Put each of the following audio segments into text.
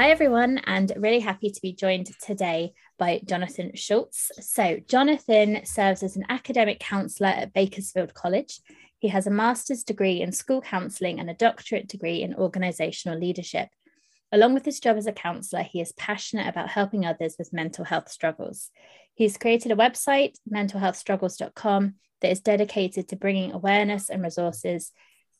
Hi, everyone, and really happy to be joined today by Jonathan Schultz. So, Jonathan serves as an academic counsellor at Bakersfield College. He has a master's degree in school counselling and a doctorate degree in organisational leadership. Along with his job as a counsellor, he is passionate about helping others with mental health struggles. He's created a website, mentalhealthstruggles.com, that is dedicated to bringing awareness and resources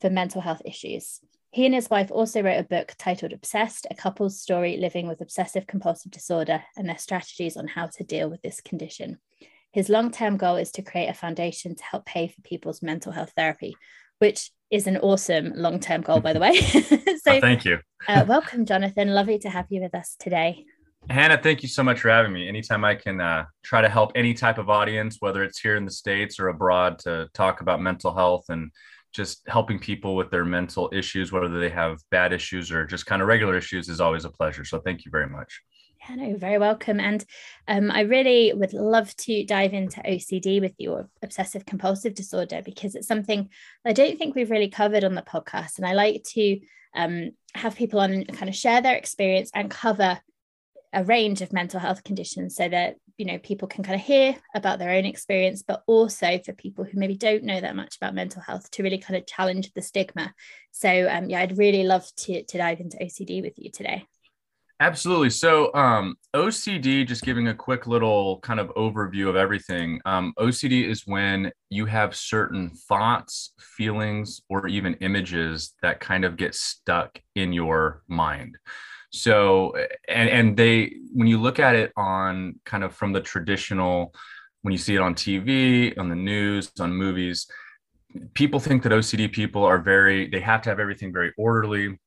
for mental health issues. He and his wife also wrote a book titled Obsessed, a couple's story living with obsessive compulsive disorder and their strategies on how to deal with this condition. His long term goal is to create a foundation to help pay for people's mental health therapy, which is an awesome long term goal, by the way. so, oh, thank you. uh, welcome, Jonathan. Lovely to have you with us today. Hannah, thank you so much for having me. Anytime I can uh, try to help any type of audience, whether it's here in the States or abroad, to talk about mental health and just helping people with their mental issues, whether they have bad issues or just kind of regular issues, is always a pleasure. So thank you very much. Yeah, no, very welcome. And um, I really would love to dive into OCD with you or obsessive compulsive disorder because it's something I don't think we've really covered on the podcast. And I like to um, have people on kind of share their experience and cover a range of mental health conditions so that you know people can kind of hear about their own experience but also for people who maybe don't know that much about mental health to really kind of challenge the stigma so um, yeah i'd really love to, to dive into ocd with you today Absolutely. So, um, OCD, just giving a quick little kind of overview of everything. Um, OCD is when you have certain thoughts, feelings, or even images that kind of get stuck in your mind. So, and and they when you look at it on kind of from the traditional, when you see it on TV, on the news, on movies, people think that OCD people are very they have to have everything very orderly.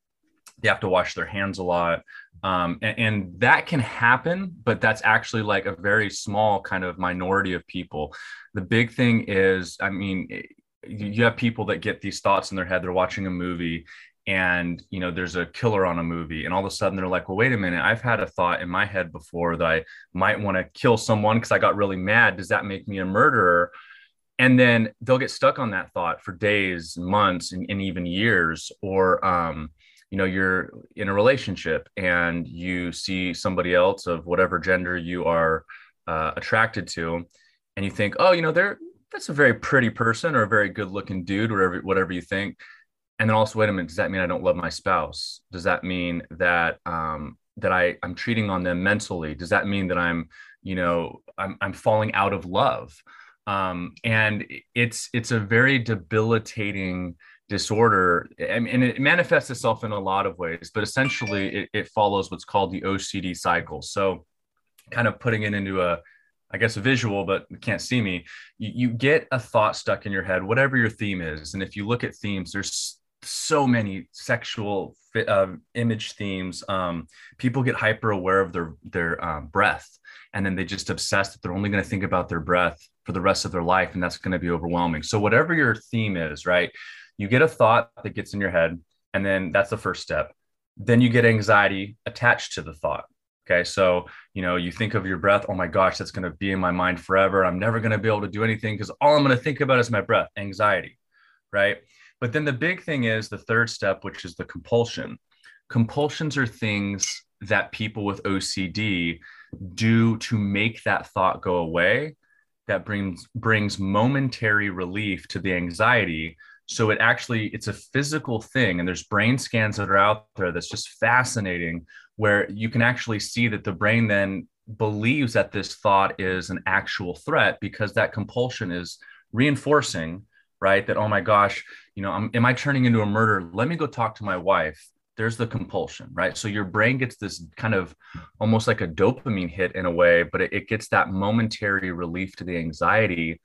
They have to wash their hands a lot. Um, and, and, that can happen, but that's actually like a very small kind of minority of people. The big thing is, I mean, you have people that get these thoughts in their head. They're watching a movie and you know there's a killer on a movie and all of a sudden they're like well wait a minute i've had a thought in my head before that i might want to kill someone because i got really mad. Does that make me a murderer? And then they'll get stuck on that thought for days months and, and even years or um, you know you're in a relationship and you see somebody else of whatever gender you are uh, attracted to and you think oh you know they're that's a very pretty person or a very good looking dude whatever whatever you think and then also wait a minute does that mean i don't love my spouse? Does that mean that um that i i'm treating on them mentally? Does that mean that i'm you know i'm, I'm falling out of love? Um and it's it's a very debilitating disorder. And, it manifests itself in a lot of ways but essentially it, it follows what's called the ocd cycle. So kind of putting it into a I guess a visual, but can't see me. You, you, get a thought stuck in your head, whatever your theme is. And if you look at themes, there's so many sexual uh, image themes. Um, people get hyper aware of their their um, breath, and then they just obsess that they're only going to think about their breath for the rest of their life, and that's going to be overwhelming. So whatever your theme is, right? You get a thought that gets in your head, and then that's the first step. Then you get anxiety attached to the thought. Okay, so you know you think of your breath. Oh my gosh, that's going to be in my mind forever. I'm never going to be able to do anything because all I'm going to think about is my breath. Anxiety, right? But then the big thing is the third step, which is the compulsion. Compulsions are things that people with OCD do to make that thought go away that brings brings momentary relief to the anxiety so it actually it's a physical thing and there's brain scans that are out there that's just fascinating where you can actually see that the brain then believes that this thought is an actual threat because that compulsion is reinforcing right? That, oh my gosh, you know, I'm, am I turning into a murderer? Let me go talk to my wife. There's the compulsion, right? So your brain gets this kind of almost like a dopamine hit in a way, but it, it gets that momentary relief to the anxiety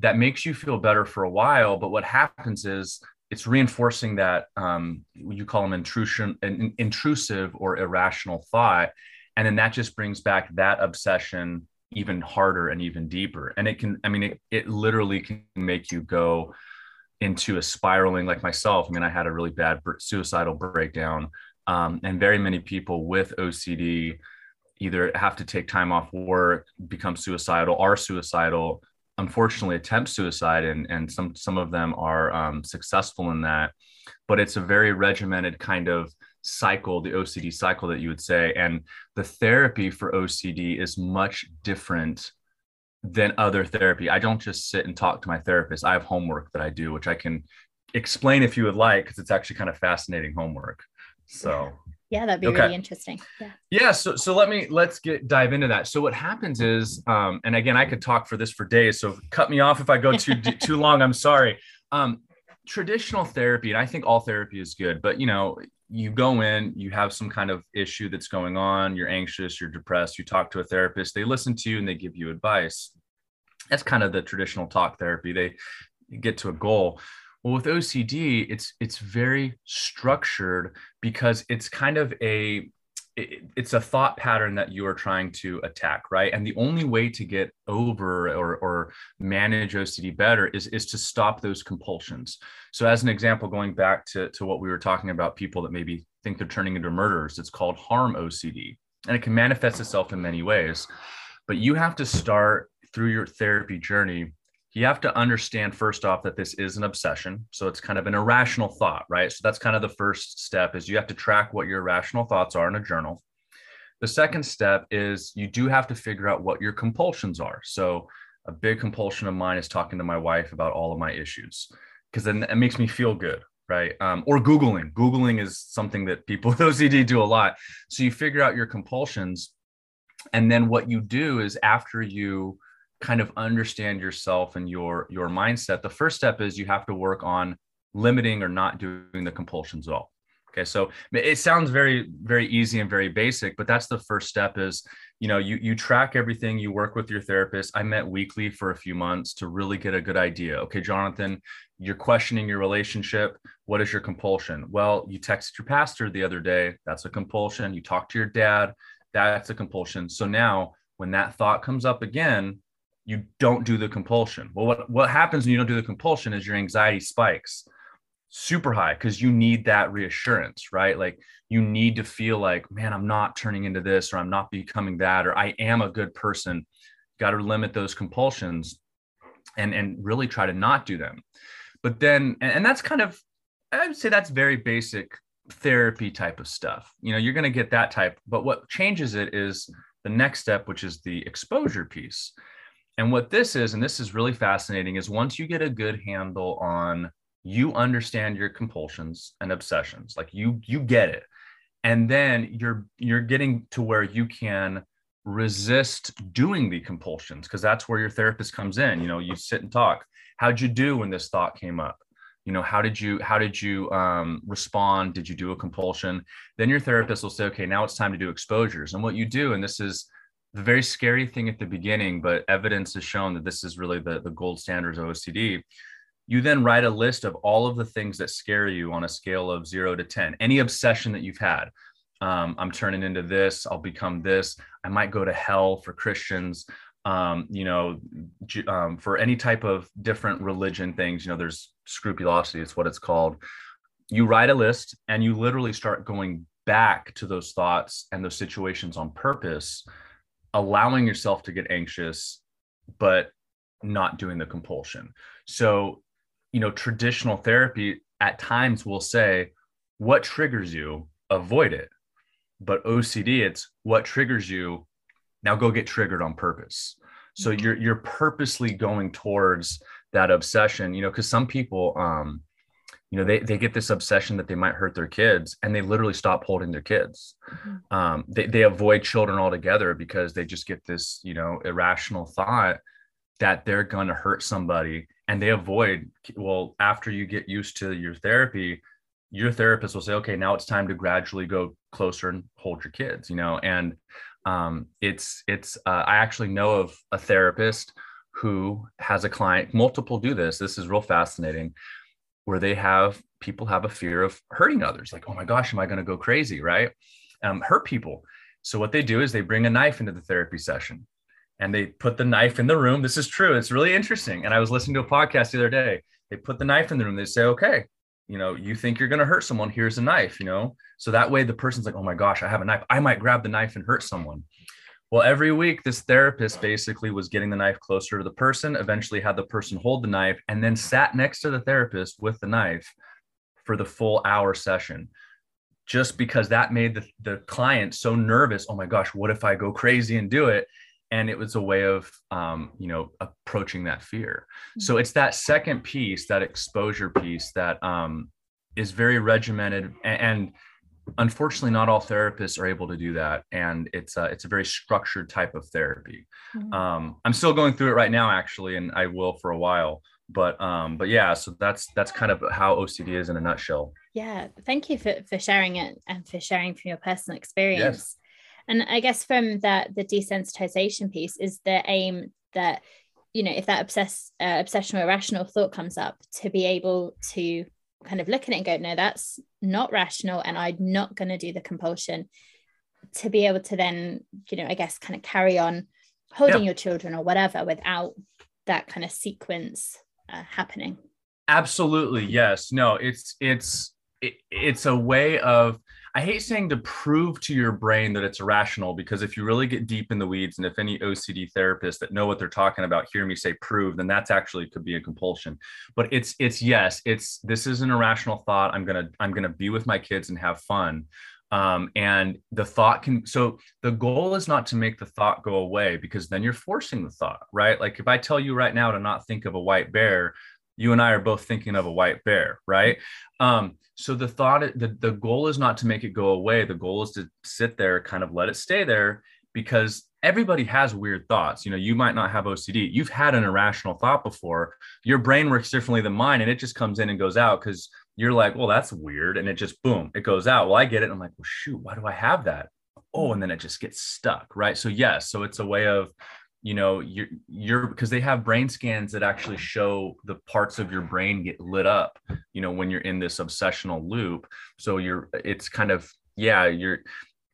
that makes you feel better for a while. But what happens is, it's reinforcing that um, you call them intrusion, an intrusive or irrational thought, and then that just brings back that obsession even harder and even deeper. And it can, I mean, it, it literally can make you go into a spiraling like myself. I mean, I had a really bad suicidal breakdown, um, and very many people with OCD either have to take time off work, become suicidal, are suicidal, unfortunately attempt suicide, and and some some of them are um, successful in that. But it's a very regimented kind of cycle, the OCD cycle that you would say, and the therapy for OCD is much different than other therapy. I don't just sit and talk to my therapist. I have homework that I do, which I can explain if you would like, because it's actually kind of fascinating homework. So yeah, that'd be okay. really interesting. Yeah. Yeah. So so let me let's get dive into that. So what happens is, um, and again, I could talk for this for days. So cut me off if I go too too long. I'm sorry. Um, traditional therapy, and I think all therapy is good, but you know, you go in, you have some kind of issue that's going on, you're anxious, you're depressed, you talk to a therapist, they listen to you and they give you advice. That's kind of the traditional talk therapy. They get to a goal. Well, with OCD, it's it's very structured because it's kind of a it, it's a thought pattern that you are trying to attack, right? And the only way to get over or, or manage OCD better is, is to stop those compulsions. So, as an example, going back to, to what we were talking about, people that maybe think they're turning into murderers, it's called harm OCD, and it can manifest itself in many ways. But you have to start through your therapy journey you have to understand first off that this is an obsession. So it's kind of an irrational thought right? So that's kind of the first step is you have to track what your irrational thoughts are in a journal. The second step is you do have to figure out what your compulsions are. So a big compulsion of mine is talking to my wife about all of my issues because then it makes me feel good right? Um, or googling. Googling is something that people with ocd do a lot. So you figure out your compulsions and then what you do is after you kind of understand yourself and your your mindset the first step is you have to work on limiting or not doing the compulsions at all. Okay so it sounds very very easy and very basic but that's the first step is you know you you track everything you work with your therapist. I met weekly for a few months to really get a good idea. Okay jonathan you're questioning your relationship. What is your compulsion? Well you texted your pastor the other day. That's a compulsion. You talk to your dad. That's a compulsion. So now when that thought comes up again you don't do the compulsion. Well, what, what happens when you don't do the compulsion is your anxiety spikes super high because you need that reassurance, right? Like you need to feel like, man, I'm not turning into this or I'm not becoming that or I am a good person. Got to limit those compulsions and and really try to not do them. But then and, and that's kind of I would say that's very basic therapy type of stuff. You know, you're going to get that type, but what changes it is the next step, which is the exposure piece. And what this is, and this is really fascinating, is once you get a good handle on you understand your compulsions and obsessions, like you you get it, and then you're you're getting to where you can resist doing the compulsions because that's where your therapist comes in. You know, you sit and talk. How'd you do when this thought came up? you know how did you how did you um, respond did you do a compulsion then your therapist will say okay now it's time to do exposures and what you do and this is the very scary thing at the beginning, but evidence has shown that this is really the, the gold standards of OCD. You then write a list of all of the things that scare you on a scale of zero to 10, any obsession that you've had. Um, I'm turning into this, I'll become this, I might go to hell for Christians. Um, you know, um, for any type of different religion things, you know, there's scrupulosity, it's what it's called. You write a list and you literally start going back to those thoughts and those situations on purpose allowing yourself to get anxious, but not doing the compulsion. So, you know, traditional therapy at times will say, what triggers you, avoid it. But OCD, it's what triggers you, now go get triggered on purpose. So mm-hmm. you're you're purposely going towards that obsession, you know, because some people um you know they, they get this obsession that they might hurt their kids and they literally stop holding their kids mm-hmm. um, they, they avoid children altogether because they just get this you know irrational thought that they're going to hurt somebody and they avoid well after you get used to your therapy your therapist will say okay now it's time to gradually go closer and hold your kids you know and um, it's it's uh, i actually know of a therapist who has a client multiple do this this is real fascinating where they have people have a fear of hurting others like oh my gosh am i going to go crazy right? Um, hurt people. So what they do is they bring a knife into the therapy session and they put the knife in the room. This is true. It's really interesting. And i was listening to a podcast the other day. They put the knife in the room. They say okay you know you think you're going to hurt someone. Here's a knife you know? So that way the person's like oh my gosh i have a knife. I might grab the knife and hurt someone well, every week, this therapist basically was getting the knife closer to the person, eventually had the person hold the knife, and then sat next to the therapist with the knife for the full hour session. Just because that made the, the client so nervous. Oh my gosh, what if I go crazy and do it? And it was a way of, um, you know, approaching that fear. So it's that second piece, that exposure piece, that um, is very regimented and, and unfortunately not all therapists are able to do that and it's a, it's a very structured type of therapy mm-hmm. um, i'm still going through it right now actually and i will for a while but um but yeah so that's that's kind of how ocd is in a nutshell yeah thank you for, for sharing it and for sharing from your personal experience yes. and i guess from that the desensitization piece is the aim that you know if that obsess uh, obsession or irrational thought comes up to be able to kind of look at it and go, no, that's not rational, and I'm not going to do the compulsion. To be able to then, you know, I guess, kind of carry on holding yeah. your children or whatever without that kind of sequence uh, happening. Absolutely, yes. No, it's it's it, it's a way of I hate saying to prove to your brain that it's irrational because if you really get deep in the weeds and if any OCD therapists that know what they're talking about hear me say prove, then that's actually could be a compulsion. But it's it's yes, it's this is an irrational thought. I'm gonna I'm gonna be with my kids and have fun. Um, and the thought can so the goal is not to make the thought go away because then you're forcing the thought, right? Like if I tell you right now to not think of a white bear, you and I are both thinking of a white bear, right? Um, so the thought, the, the goal is not to make it go away. The goal is to sit there, kind of let it stay there because everybody has weird thoughts. You know, you might not have OCD. You've had an irrational thought before. Your brain works differently than mine and it just comes in and goes out because you're like, well, that's weird. And it just boom, it goes out. Well, I get it. I'm like, well, shoot, why do I have that? Oh, and then it just gets stuck. Right. So, yes. So it's a way of you know you're you're because they have brain scans that actually show the parts of your brain get lit up you know when you're in this obsessional loop. So you're it's kind of yeah you're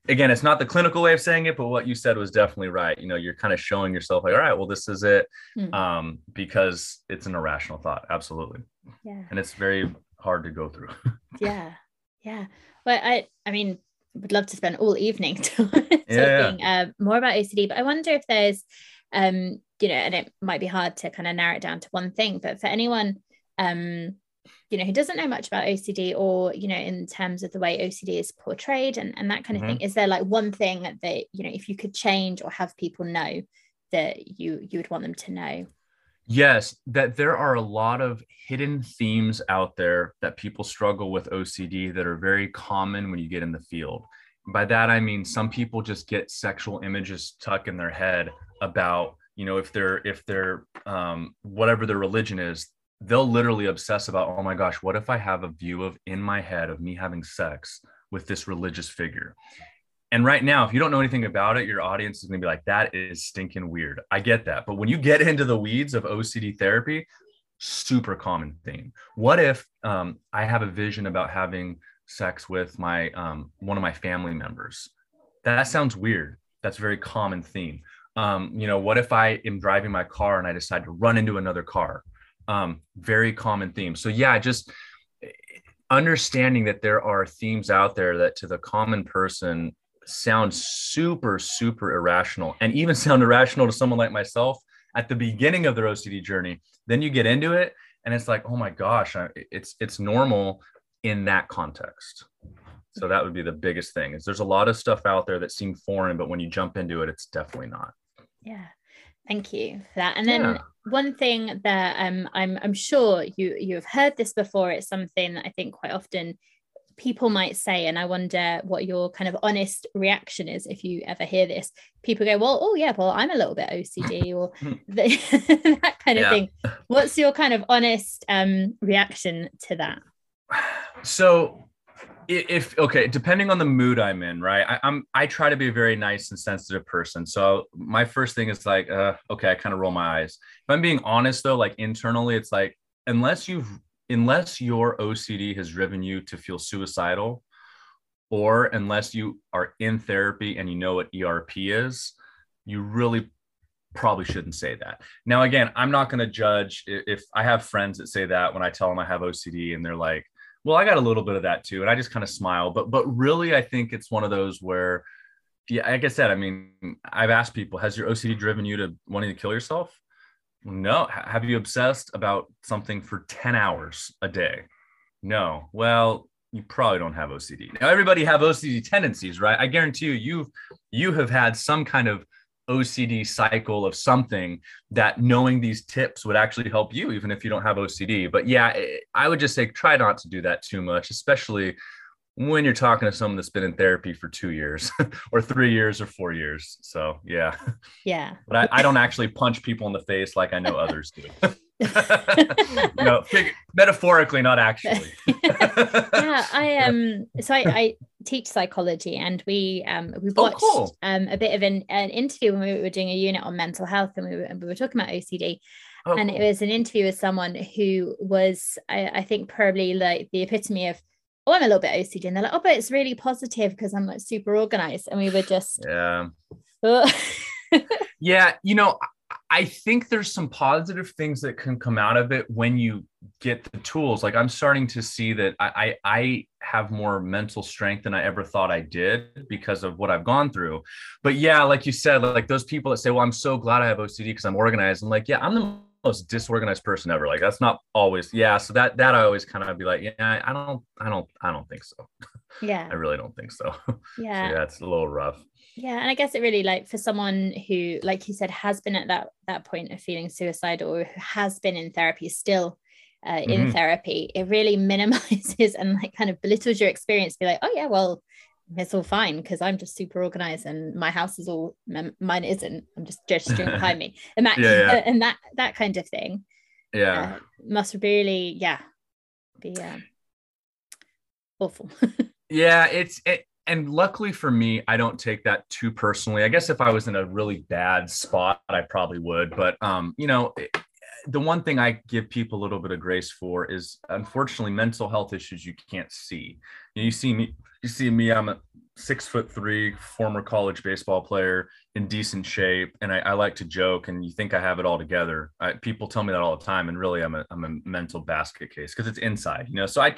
again it's not the clinical way of saying it but what you said was definitely right. You know you're kind of showing yourself like all right well this is it mm. um because it's an irrational thought absolutely. Yeah. And it's very hard to go through. Yeah yeah. Well i i mean would love to spend all evening talking yeah. uh, more about OCD, but I wonder if there's um you know and it might be hard to kind of narrow it down to one thing but for anyone um you know who doesn't know much about OCD or you know in terms of the way OCD is portrayed and, and that kind of mm-hmm. thing is there like one thing that you know if you could change or have people know that you you would want them to know yes that there are a lot of hidden themes out there that people struggle with OCD that are very common when you get in the field by that i mean some people just get sexual images stuck in their head about you know if they're if they're um, whatever their religion is they'll literally obsess about oh my gosh what if i have a view of in my head of me having sex with this religious figure? And right now if you don't know anything about it your audience is going to be like that is stinking weird. I get that. But when you get into the weeds of ocd therapy super common theme what if um, i have a vision about having sex with my um, one of my family members that sounds weird that's a very common theme um, you know, what if I am driving my car and I decide to run into another car? Um, very common theme. So yeah, just understanding that there are themes out there that to the common person sound super, super irrational and even sound irrational to someone like myself at the beginning of their OCD journey. Then you get into it and it's like, oh my gosh, it's it's normal in that context. So that would be the biggest thing is there's a lot of stuff out there that seem foreign, but when you jump into it, it's definitely not. Yeah. Thank you for that. And then yeah. one thing that um, I'm I'm sure you you have heard this before. It's something that I think quite often people might say, and I wonder what your kind of honest reaction is if you ever hear this. People go, "Well, oh yeah, well I'm a little bit OCD," or that kind of yeah. thing. What's your kind of honest um, reaction to that? So if okay depending on the mood i'm in right I, am i try to be a very nice and sensitive person so my first thing is like uh, okay i kind of roll my eyes if i'm being honest though like internally it's like unless you've unless your OCD has driven you to feel suicidal, or unless you are in therapy and you know what ERP is, you really probably shouldn't say that. Now, again, I'm not going to judge if I have friends that say that when I tell them I have OCD and they're like, well, I got a little bit of that too. And I just kind of smile. But, but really, I think it's one of those where, yeah, like I said, I mean, I've asked people, has your OCD driven you to wanting to kill yourself? No. Have you obsessed about something for 10 hours a day? No. Well, you probably don't have OCD. Now everybody have OCD tendencies, right? I guarantee you you've you have had some kind of OCD cycle of something that knowing these tips would actually help you even if you don't have OCD. But yeah, I would just say try not to do that too much, especially when you're talking to someone that's been in therapy for two years or three years or four years. So yeah. Yeah. But I, I don't actually punch people in the face like I know others do. you know, metaphorically, not actually. yeah, I am. Um, so I, I, teach psychology, and we um we oh, watched oh, cool. um a bit of an, an interview when we were doing a unit on mental health, and we were we were talking about OCD. Oh, and cool. it was an interview with someone who was, I, I think, probably like the epitome of oh, I'm a little bit OCD. And they're like, oh, but it's really positive because I'm like super organized. And we were just, yeah. Oh. yeah. You know, I think there's some positive things that can come out of it when you get the tools. Like I'm starting to see that I, I, I have more mental strength than I ever thought I did because of what I've gone through. But yeah, like you said, like those people that say, "Well, I'm so glad I have OCD because I'm organized." I'm like, yeah, I'm the most disorganized person ever. Like that's not always, yeah. So that that I always kind of be like, yeah, I don't, I don't, I don't think so. Yeah, I really don't think so. Yeah, so yeah, it's a little rough. Yeah, and I guess it really like for someone who, like you said, has been at that that point of feeling suicidal or who has been in therapy, still uh, mm-hmm. in therapy, it really minimizes and like kind of belittles your experience. Be like, oh yeah, well, it's all fine because I'm just super organized and my house is all mine isn't. I'm just gesturing behind me, and that yeah, yeah. and that that kind of thing. Yeah, uh, must really yeah be uh, awful. yeah, it's it, and luckily for me, I don't take that too personally. I guess if I was in a really bad spot, I probably would. But um, you know, the one thing I give people a little bit of grace for is unfortunately mental health issues you can't see. You, see me, you see me, I'm a six foot three former college baseball player in decent shape. And I, I like to joke and you think I have it all together. I, people tell me that all the time. And really I'm a, I'm a mental basket case because it's inside, you know? So I,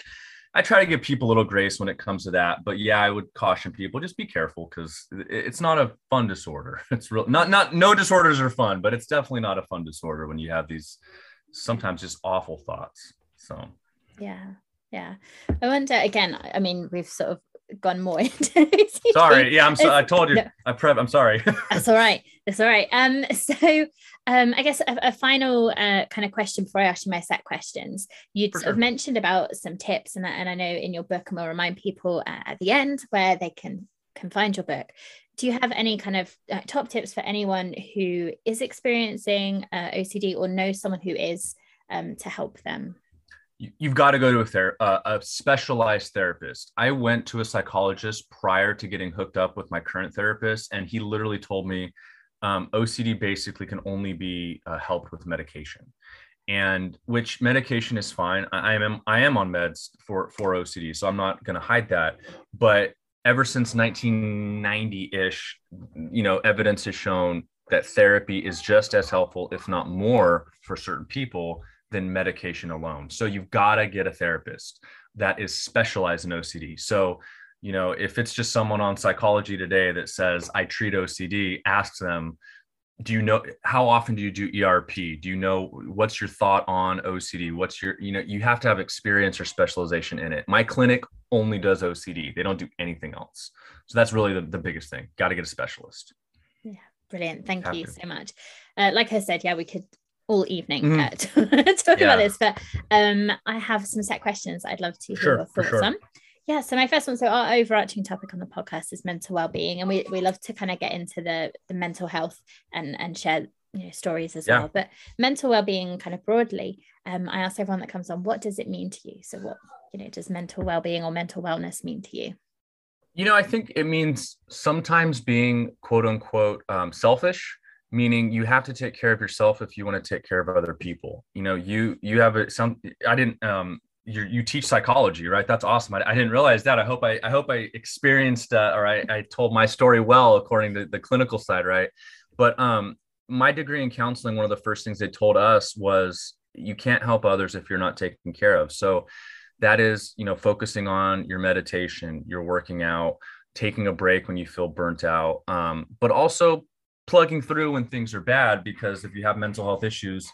I try to give people a little grace when it comes to that. But yeah, I would caution people just be careful because it's not a fun disorder. It's real not not no disorders are fun, but it's definitely not a fun disorder when you have these sometimes just awful thoughts. So yeah, yeah. I wonder again. I mean, we've sort of gone more into sorry yeah i'm so i told you no. i prep i'm sorry that's all right that's all right um so um i guess a, a final uh, kind of question before i ask you my set questions you sort sure. of mentioned about some tips and, and i know in your book and we'll remind people uh, at the end where they can can find your book do you have any kind of uh, top tips for anyone who is experiencing uh, ocd or knows someone who is um, to help them you've got to go to a, ther- uh, a specialized therapist. I went to a psychologist prior to getting hooked up with my current therapist, and he literally told me um, OCD basically can only be uh, helped with medication, and which medication is fine. I, I am I am on meds for for OCD, so I'm not going to hide that. But ever since 1990-ish, you know, evidence has shown that therapy is just as helpful, if not more, for certain people than medication alone. So you've got to get a therapist that is specialized in OCD. So, you know, if it's just someone on psychology today that says, I treat OCD, ask them, do you know how often do you do ERP? Do you know what's your thought on OCD? What's your, you know, you have to have experience or specialization in it. My clinic only does OCD, they don't do anything else. So that's really the, the biggest thing. Got to get a specialist. Yeah, brilliant. Thank have you to. so much. Uh, like I said, yeah, we could all evening mm. uh, talk yeah. about this, but um, I have some set questions I'd love to hear sure, your thoughts sure. on. Yeah, so my first one, so our overarching topic on the podcast is mental well-being, and we, we love to kind of get into the the mental health and and share you know stories as yeah. well. But mental well-being, kind of broadly, um, I ask everyone that comes on, what does it mean to you? So, what you know, does mental well-being or mental wellness mean to you? You know, I think it means sometimes being quote unquote um, selfish meaning you have to take care of yourself if you want to take care of other people you know you you have a, some i didn't um you you teach psychology right? That's awesome. I, I didn't realize that. I hope i i hope i experienced uh, or I, I told my story well according to the clinical side right? But um my degree in counseling one of the first things they told us was you can't help others if you're not taken care of. So that is you know focusing on your meditation your working out taking a break when you feel burnt out um, but also plugging through when things are bad because if you have mental health issues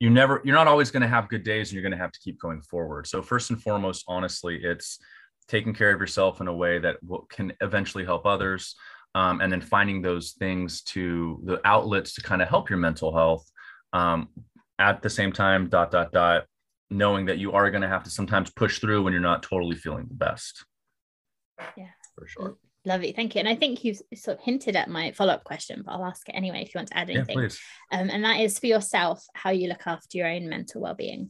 you never you're not always going to have good days and you're going to have to keep going forward. So first and foremost honestly it's taking care of yourself in a way that will, can eventually help others um, and then finding those things to the outlets to kind of help your mental health um, at the same time dot dot dot knowing that you are going to have to sometimes push through when you're not totally feeling the best. Yeah. For sure Lovely, thank you. And I think you've sort of hinted at my follow up question, but I'll ask it anyway if you want to add anything. Yeah, um, and that is for yourself, how you look after your own mental well being.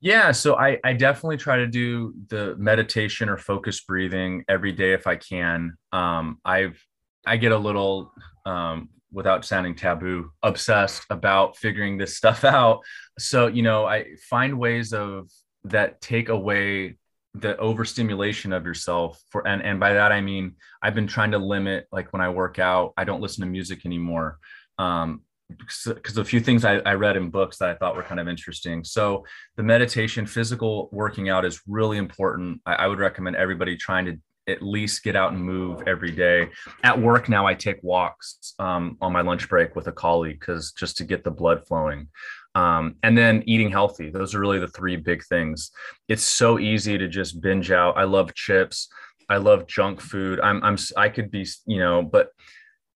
Yeah, so I, I definitely try to do the meditation or focused breathing every day if I can. Um, I've I get a little um, without sounding taboo obsessed about figuring this stuff out. So you know, I find ways of that take away the overstimulation of yourself for and and by that i mean i've been trying to limit like when i work out i don't listen to music anymore um because a few things I, I read in books that i thought were kind of interesting. So the meditation physical working out is really important. I, I would recommend everybody trying to at least get out and move every day. At work now, I take walks um, on my lunch break with a colleague because just to get the blood flowing um, and then eating healthy those are really the three big things. It's so easy to just binge out. I love chips. I love junk food. I'm i'm i could be you know but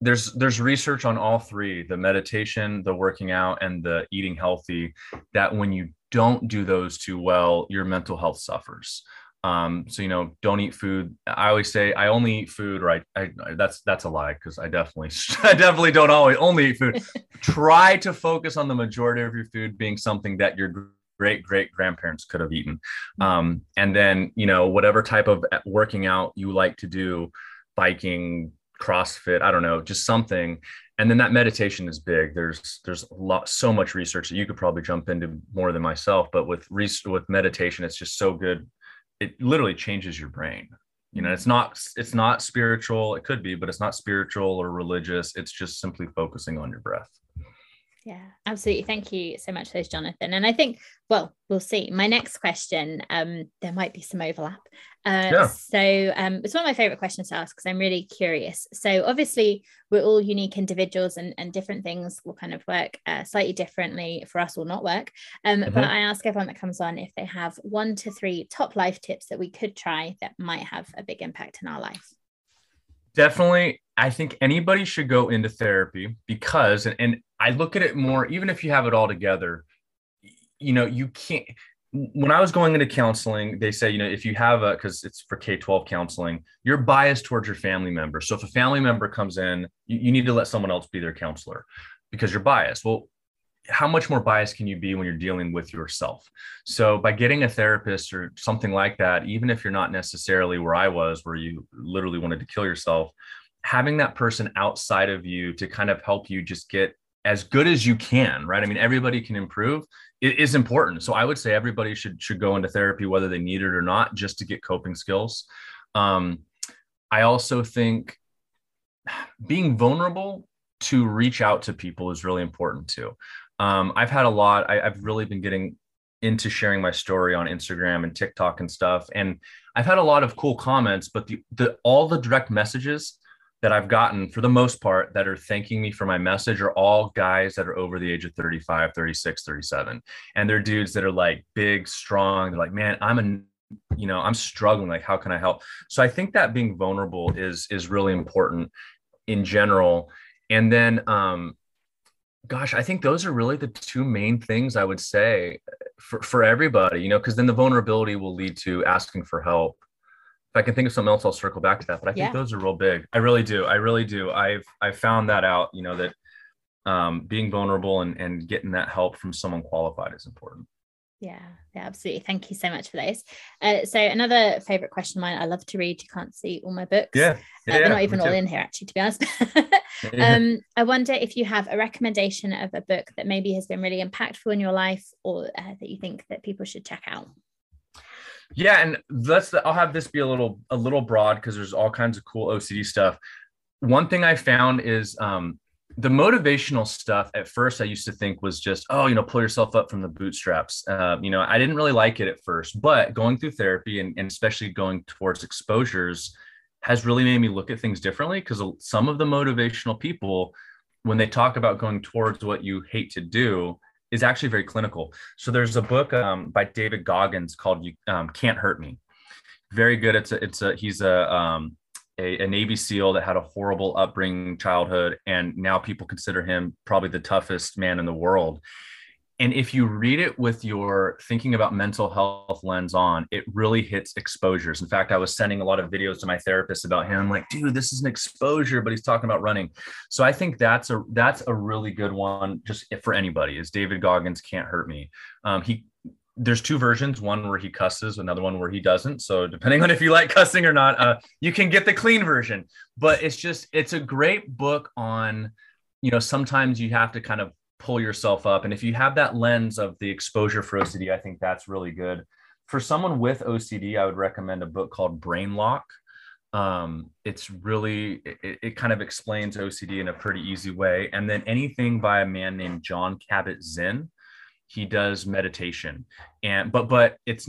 there's there's research on all three the meditation the working out and the eating healthy that when you don't do those too well your mental health suffers um, so you know, don't eat food. I always say I only eat food, right? I, I that's that's a lie because I definitely I definitely don't always only eat food. Try to focus on the majority of your food being something that your great great grandparents could have eaten, um, and then you know whatever type of working out you like to do, biking, CrossFit, I don't know, just something. And then that meditation is big. There's there's a lot so much research that you could probably jump into more than myself, but with re- with meditation, it's just so good it literally changes your brain. You know it's not it's not spiritual. It could be but it's not spiritual or religious. It's just simply focusing on your breath yeah, absolutely. Thank you so much, those Jonathan. And I think, well, we'll see. My next question, um, there might be some overlap. Uh, yeah. So um, it's one of my favorite questions to ask because I'm really curious. So obviously, we're all unique individuals, and, and different things will kind of work uh, slightly differently for us, will not work. Um, mm-hmm. But I ask everyone that comes on if they have one to three top life tips that we could try that might have a big impact in our life definitely i think anybody should go into therapy because and, and i look at it more even if you have it all together you know you can't when i was going into counseling they say you know if you have a because it's for k-12 counseling you're biased towards your family member. So if a family member comes in you, you need to let someone else be their counselor because you're biased. Well how much more biased can you be when you're dealing with yourself? So by getting a therapist or something like that, even if you're not necessarily where I was, where you literally wanted to kill yourself, having that person outside of you to kind of help you just get as good as you can, right? I mean, everybody can improve. It is important. So I would say everybody should should go into therapy whether they need it or not, just to get coping skills. Um, I also think being vulnerable to reach out to people is really important too um, I've had a lot. I, I've really been getting into sharing my story on Instagram and TikTok and stuff, and I've had a lot of cool comments. But the, the all the direct messages that I've gotten for the most part that are thanking me for my message are all guys that are over the age of 35, 36, 37. And they're dudes that are like big, strong. They're like, man, I'm a you know, I'm struggling. Like, how can I help? So I think that being vulnerable is is really important in general. And then um gosh, I think those are really the two main things I would say for, for everybody, you know, because then the vulnerability will lead to asking for help. If I can think of something else, I'll circle back to that. But I think those are real big. I really do. I really do. I've I've found that out, you know, that um, being vulnerable and, and getting that help from someone qualified is important. Yeah, yeah, absolutely. Thank you so much for those. Uh, so another favorite question of mine. I love to read. You can't see all my books. Yeah, yeah uh, they're not even all in here, actually, to be honest. um, I wonder if you have a recommendation of a book that maybe has been really impactful in your life, or uh, that you think that people should check out. Yeah, and let's. I'll have this be a little a little broad because there's all kinds of cool OCD stuff. One thing I found is um, the motivational stuff at first i used to think was just oh you know pull yourself up from the bootstraps. Uh, you know i didn't really like it at first but going through therapy and, and especially going towards exposures has really made me look at things differently because some of the motivational people when they talk about going towards what you hate to do is actually very clinical. So there's a book um, by david goggins called you um, can't hurt me. Very good. It's a it's a he's a um, a, a, Navy SEAL that had a horrible upbringing childhood, and now people consider him probably the toughest man in the world. And if you read it with your thinking about mental health lens on, it really hits exposures. In fact, I was sending a lot of videos to my therapist about him. I'm like, dude, this is an exposure, but he's talking about running. So I think that's a that's a really good one, just for anybody. Is David Goggins can't hurt me. Um, he there's two versions one where he cusses another one where he doesn't. So depending on if you like cussing or not uh, you can get the clean version. But it's just it's a great book on you know sometimes you have to kind of pull yourself up. And if you have that lens of the exposure for ocd i think that's really good. For someone with ocd i would recommend a book called brain lock. Um, it's really it, it kind of explains ocd in a pretty easy way. And then anything by a man named jon kabat-zinn he does meditation. And but but it's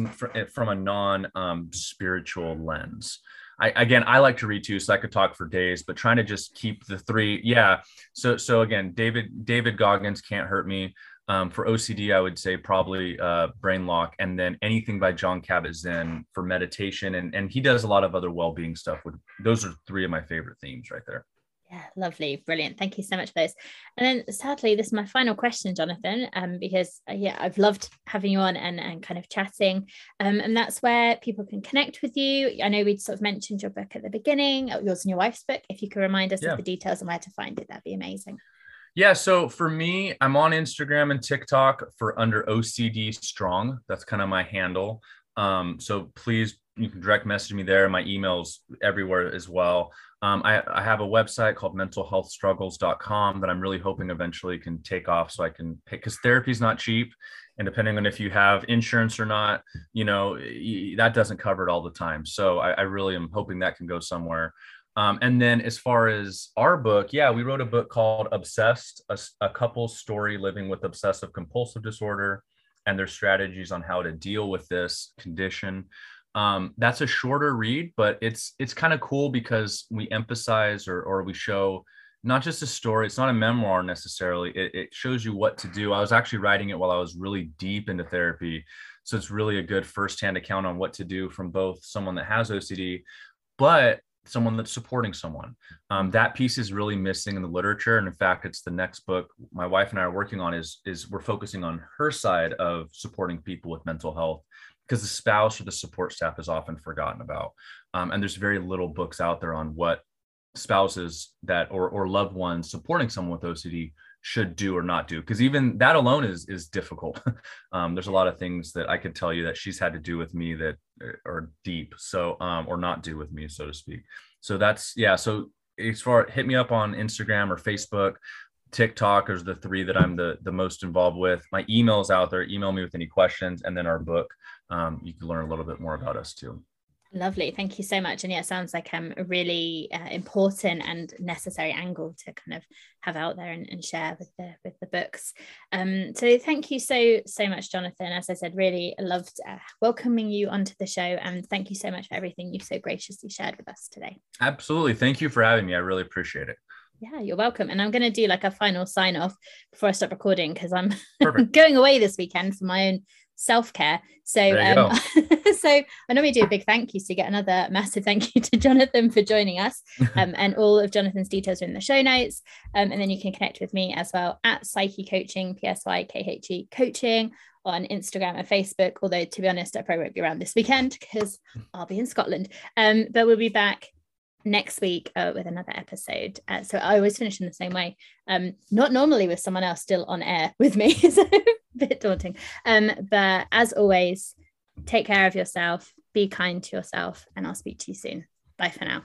from a non um, spiritual lens. I, again i like to read too so i could talk for days but trying to just keep the three yeah. So so again david david goggins can't hurt me. Um, for ocd i would say probably uh, brain lock and then anything by jon kabat-zinn for meditation. And and he does a lot of other well-being stuff with those are three of my favorite themes right there yeah, lovely, brilliant. Thank you so much for those. And then, sadly, this is my final question, Jonathan, um, because uh, yeah, I've loved having you on and, and kind of chatting. Um, and that's where people can connect with you. I know we'd sort of mentioned your book at the beginning, uh, yours and your wife's book. If you could remind us yeah. of the details and where to find it, that'd be amazing. Yeah, so for me, I'm on Instagram and TikTok for under OCD Strong. That's kind of my handle. Um, so please, you can direct message me there. My emails everywhere as well. Um, I, I, have a website called mentalhealthstruggles.com that I'm really hoping eventually can take off so I can pay because therapy is not cheap. And depending on if you have insurance or not, you know, that doesn't cover it all the time. So I, I really am hoping that can go somewhere. Um, and then as far as our book, yeah, we wrote a book called Obsessed, a, a couple's story living with obsessive compulsive disorder and their strategies on how to deal with this condition. Um, that's a shorter read, but it's it's kind of cool because we emphasize or or we show not just a story. It's not a memoir necessarily. It, it shows you what to do. I was actually writing it while I was really deep into therapy, so it's really a good firsthand account on what to do from both someone that has OCD, but someone that's supporting someone. Um, that piece is really missing in the literature, and in fact, it's the next book my wife and I are working on. is is we're focusing on her side of supporting people with mental health because the spouse or the support staff is often forgotten about. Um, and there's very little books out there on what spouses that or, or loved ones supporting someone with OCD should do or not do. Because even that alone is is difficult. um, there's a lot of things that I could tell you that she's had to do with me that are deep. So um, or not do with me, so to speak. So that's yeah. So as far hit me up on Instagram or Facebook. TikTok is the three that I'm the the most involved with. My email's out there. Email me with any questions, and then our book. Um, you can learn a little bit more about us too. Lovely, thank you so much. And yeah, it sounds like um, a really uh, important and necessary angle to kind of have out there and, and share with the with the books. Um, so thank you so so much, Jonathan. As I said, really loved uh, welcoming you onto the show, and thank you so much for everything you've so graciously shared with us today. Absolutely, thank you for having me. I really appreciate it. Yeah, you're welcome. And I'm going to do like a final sign off before I stop recording because I'm going away this weekend for my own self care. So, um, so I normally do a big thank you. So, you get another massive thank you to Jonathan for joining us. Um, and all of Jonathan's details are in the show notes. Um, and then you can connect with me as well at Psykhe Coaching, P S Y K H E Coaching on Instagram and Facebook. Although, to be honest, I probably won't be around this weekend because I'll be in Scotland. Um, but we'll be back next week uh, with another episode. Uh, so I always finish in the same way. Um, not normally with someone else still on air with me. so bit daunting. Um, but as always, take care of yourself, be kind to yourself, and I'll speak to you soon. Bye for now.